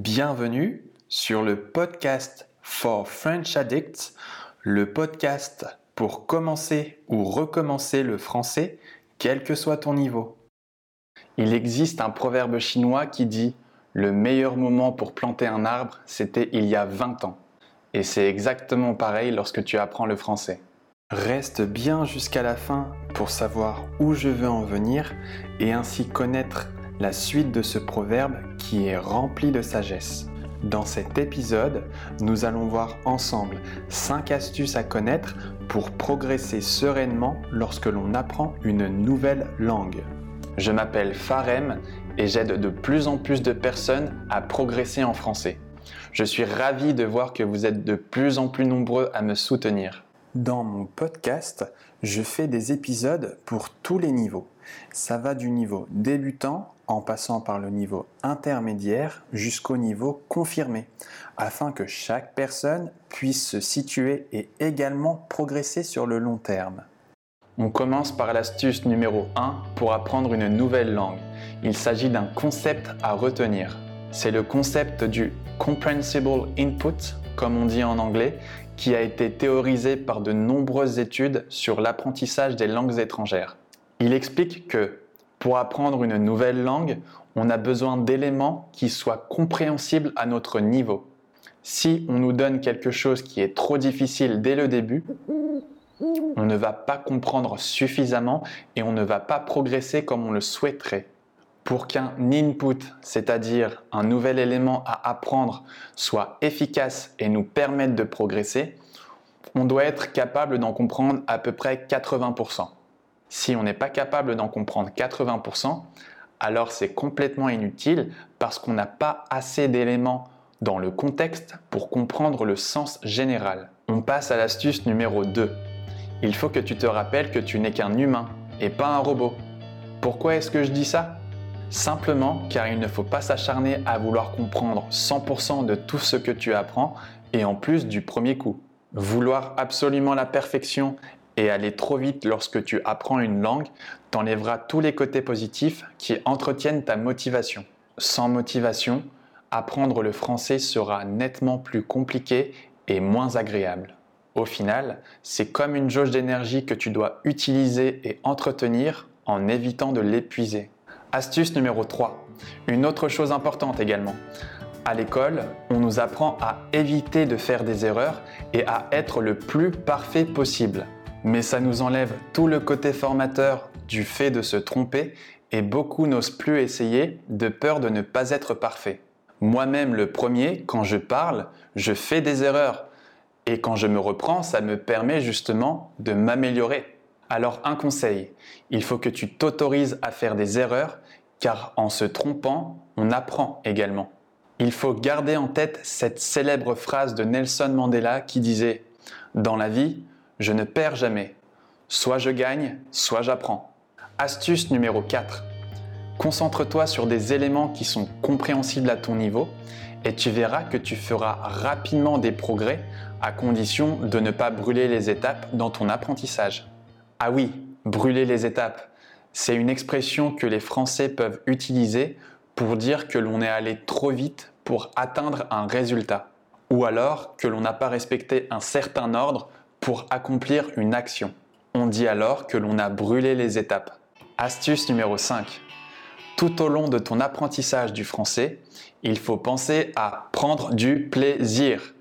Bienvenue sur le podcast For French Addicts, le podcast pour commencer ou recommencer le français, quel que soit ton niveau. Il existe un proverbe chinois qui dit Le meilleur moment pour planter un arbre, c'était il y a 20 ans. Et c'est exactement pareil lorsque tu apprends le français. Reste bien jusqu'à la fin pour savoir où je veux en venir et ainsi connaître la suite de ce proverbe qui est rempli de sagesse. Dans cet épisode, nous allons voir ensemble 5 astuces à connaître pour progresser sereinement lorsque l'on apprend une nouvelle langue. Je m'appelle Farem et j'aide de plus en plus de personnes à progresser en français. Je suis ravi de voir que vous êtes de plus en plus nombreux à me soutenir. Dans mon podcast, je fais des épisodes pour tous les niveaux. Ça va du niveau débutant en passant par le niveau intermédiaire jusqu'au niveau confirmé, afin que chaque personne puisse se situer et également progresser sur le long terme. On commence par l'astuce numéro 1 pour apprendre une nouvelle langue. Il s'agit d'un concept à retenir. C'est le concept du comprehensible input, comme on dit en anglais, qui a été théorisé par de nombreuses études sur l'apprentissage des langues étrangères. Il explique que pour apprendre une nouvelle langue, on a besoin d'éléments qui soient compréhensibles à notre niveau. Si on nous donne quelque chose qui est trop difficile dès le début, on ne va pas comprendre suffisamment et on ne va pas progresser comme on le souhaiterait. Pour qu'un input, c'est-à-dire un nouvel élément à apprendre, soit efficace et nous permette de progresser, on doit être capable d'en comprendre à peu près 80%. Si on n'est pas capable d'en comprendre 80%, alors c'est complètement inutile parce qu'on n'a pas assez d'éléments dans le contexte pour comprendre le sens général. On passe à l'astuce numéro 2. Il faut que tu te rappelles que tu n'es qu'un humain et pas un robot. Pourquoi est-ce que je dis ça? Simplement car il ne faut pas s'acharner à vouloir comprendre 100% de tout ce que tu apprends et en plus du premier coup. Vouloir absolument la perfection et aller trop vite lorsque tu apprends une langue t'enlèvera tous les côtés positifs qui entretiennent ta motivation. Sans motivation, apprendre le français sera nettement plus compliqué et moins agréable. Au final, c'est comme une jauge d'énergie que tu dois utiliser et entretenir en évitant de l'épuiser. Astuce numéro 3. Une autre chose importante également. À l'école, on nous apprend à éviter de faire des erreurs et à être le plus parfait possible. Mais ça nous enlève tout le côté formateur du fait de se tromper et beaucoup n'osent plus essayer de peur de ne pas être parfait. Moi-même le premier, quand je parle, je fais des erreurs et quand je me reprends, ça me permet justement de m'améliorer. Alors un conseil, il faut que tu t'autorises à faire des erreurs car en se trompant, on apprend également. Il faut garder en tête cette célèbre phrase de Nelson Mandela qui disait ⁇ Dans la vie, je ne perds jamais. Soit je gagne, soit j'apprends. ⁇ Astuce numéro 4. Concentre-toi sur des éléments qui sont compréhensibles à ton niveau et tu verras que tu feras rapidement des progrès à condition de ne pas brûler les étapes dans ton apprentissage. Ah oui, brûler les étapes, c'est une expression que les Français peuvent utiliser pour dire que l'on est allé trop vite pour atteindre un résultat, ou alors que l'on n'a pas respecté un certain ordre pour accomplir une action. On dit alors que l'on a brûlé les étapes. Astuce numéro 5. Tout au long de ton apprentissage du français, il faut penser à prendre du plaisir.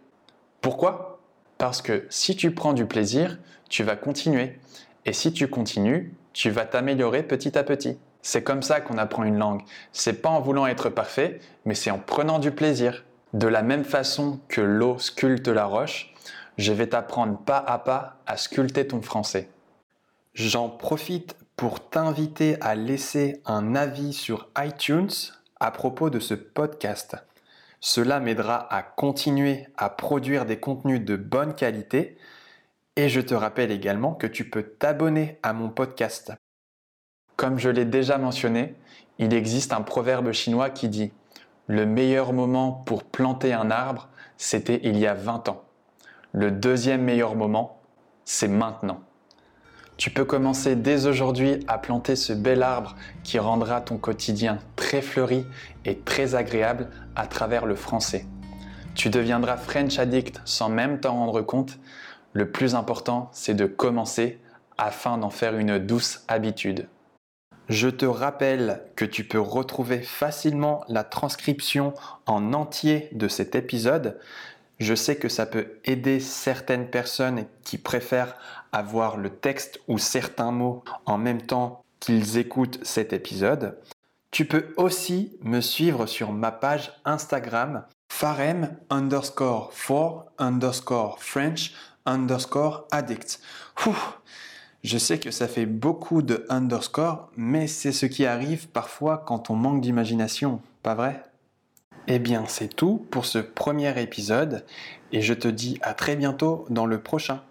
Pourquoi? Parce que si tu prends du plaisir, tu vas continuer. Et si tu continues, tu vas t'améliorer petit à petit. C'est comme ça qu'on apprend une langue. C'est pas en voulant être parfait, mais c'est en prenant du plaisir. De la même façon que l'eau sculpte la roche, je vais t'apprendre pas à pas à sculpter ton français. J'en profite pour t'inviter à laisser un avis sur iTunes à propos de ce podcast. Cela m'aidera à continuer à produire des contenus de bonne qualité et je te rappelle également que tu peux t'abonner à mon podcast. Comme je l'ai déjà mentionné, il existe un proverbe chinois qui dit ⁇ Le meilleur moment pour planter un arbre, c'était il y a 20 ans. Le deuxième meilleur moment, c'est maintenant. Tu peux commencer dès aujourd'hui à planter ce bel arbre qui rendra ton quotidien très fleuri et très agréable à travers le français. Tu deviendras French addict sans même t'en rendre compte. Le plus important, c'est de commencer afin d'en faire une douce habitude. Je te rappelle que tu peux retrouver facilement la transcription en entier de cet épisode. Je sais que ça peut aider certaines personnes qui préfèrent avoir le texte ou certains mots en même temps qu'ils écoutent cet épisode. Tu peux aussi me suivre sur ma page Instagram farem underscore for underscore French underscore addict. je sais que ça fait beaucoup de underscore, mais c'est ce qui arrive parfois quand on manque d'imagination, pas vrai? Eh bien, c'est tout pour ce premier épisode et je te dis à très bientôt dans le prochain.